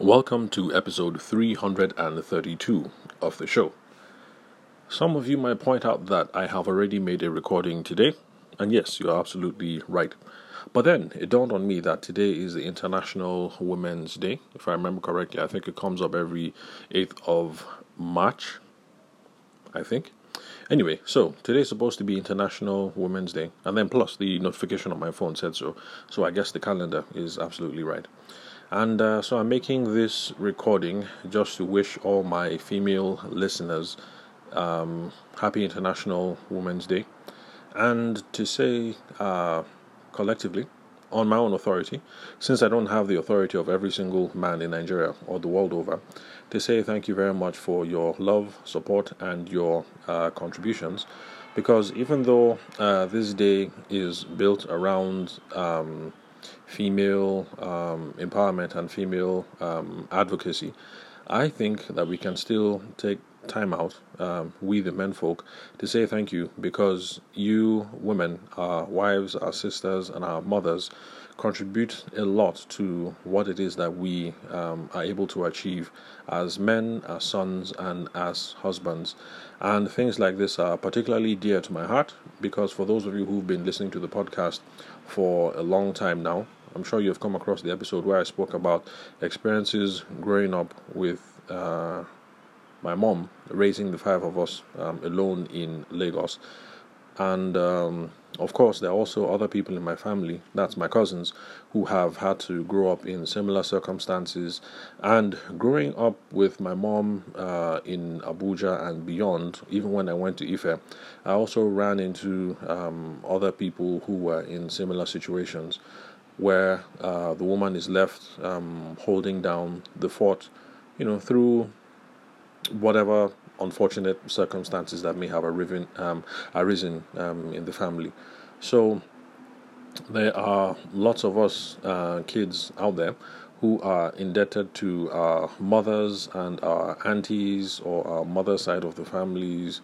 Welcome to episode 332 of the show. Some of you might point out that I have already made a recording today, and yes, you're absolutely right. But then it dawned on me that today is the International Women's Day. If I remember correctly, I think it comes up every 8th of March, I think. Anyway, so today's supposed to be International Women's Day, and then plus the notification on my phone said so. So I guess the calendar is absolutely right. And uh, so I'm making this recording just to wish all my female listeners um, happy International Women's Day and to say uh, collectively, on my own authority, since I don't have the authority of every single man in Nigeria or the world over, to say thank you very much for your love, support, and your uh, contributions. Because even though uh, this day is built around um, female um, empowerment and female um, advocacy, I think that we can still take time out, um, we the menfolk, to say thank you because you women, our wives, our sisters, and our mothers contribute a lot to what it is that we um, are able to achieve as men, as sons, and as husbands. And things like this are particularly dear to my heart because for those of you who've been listening to the podcast for a long time now, I'm sure you've come across the episode where I spoke about experiences growing up with uh, my mom, raising the five of us um, alone in Lagos. And um, of course, there are also other people in my family, that's my cousins, who have had to grow up in similar circumstances. And growing up with my mom uh, in Abuja and beyond, even when I went to Ife, I also ran into um, other people who were in similar situations where uh, the woman is left um, holding down the fort, you know, through whatever unfortunate circumstances that may have arisen, um, arisen um, in the family. So there are lots of us uh, kids out there who are indebted to our mothers and our aunties or our mother side of the families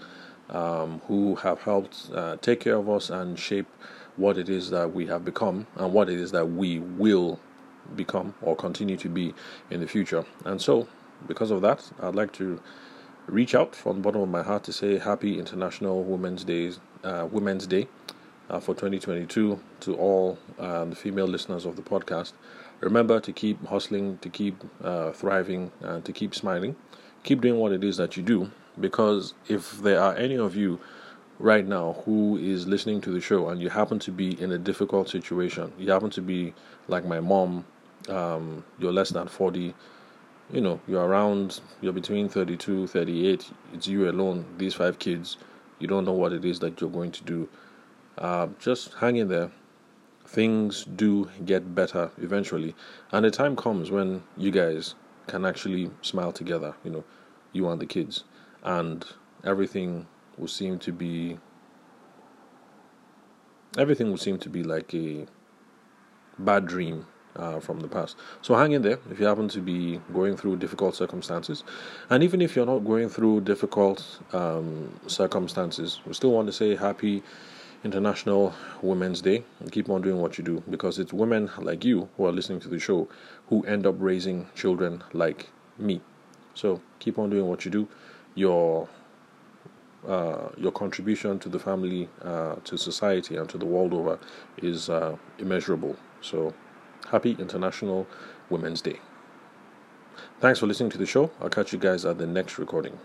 um, who have helped uh, take care of us and shape what it is that we have become and what it is that we will become or continue to be in the future. And so, because of that, I'd like to reach out from the bottom of my heart to say Happy International Women's Days, uh, Women's Day uh, for 2022 to all uh, the female listeners of the podcast. Remember to keep hustling, to keep uh, thriving, and to keep smiling. Keep doing what it is that you do because if there are any of you right now who is listening to the show and you happen to be in a difficult situation, you happen to be like my mom, um, you're less than 40, you know, you're around, you're between 32, 38, it's you alone, these five kids, you don't know what it is that you're going to do. Uh, just hang in there. Things do get better eventually, and the time comes when you guys can actually smile together, you know, you and the kids, and everything will seem to be everything will seem to be like a bad dream uh, from the past. So hang in there if you happen to be going through difficult circumstances, and even if you're not going through difficult um, circumstances, we still want to say happy International Women's Day and keep on doing what you do because it's women like you who are listening to the show who end up raising children like me. So keep on doing what you do. Your uh, your contribution to the family, uh, to society, and to the world over is uh, immeasurable. So, happy International Women's Day. Thanks for listening to the show. I'll catch you guys at the next recording.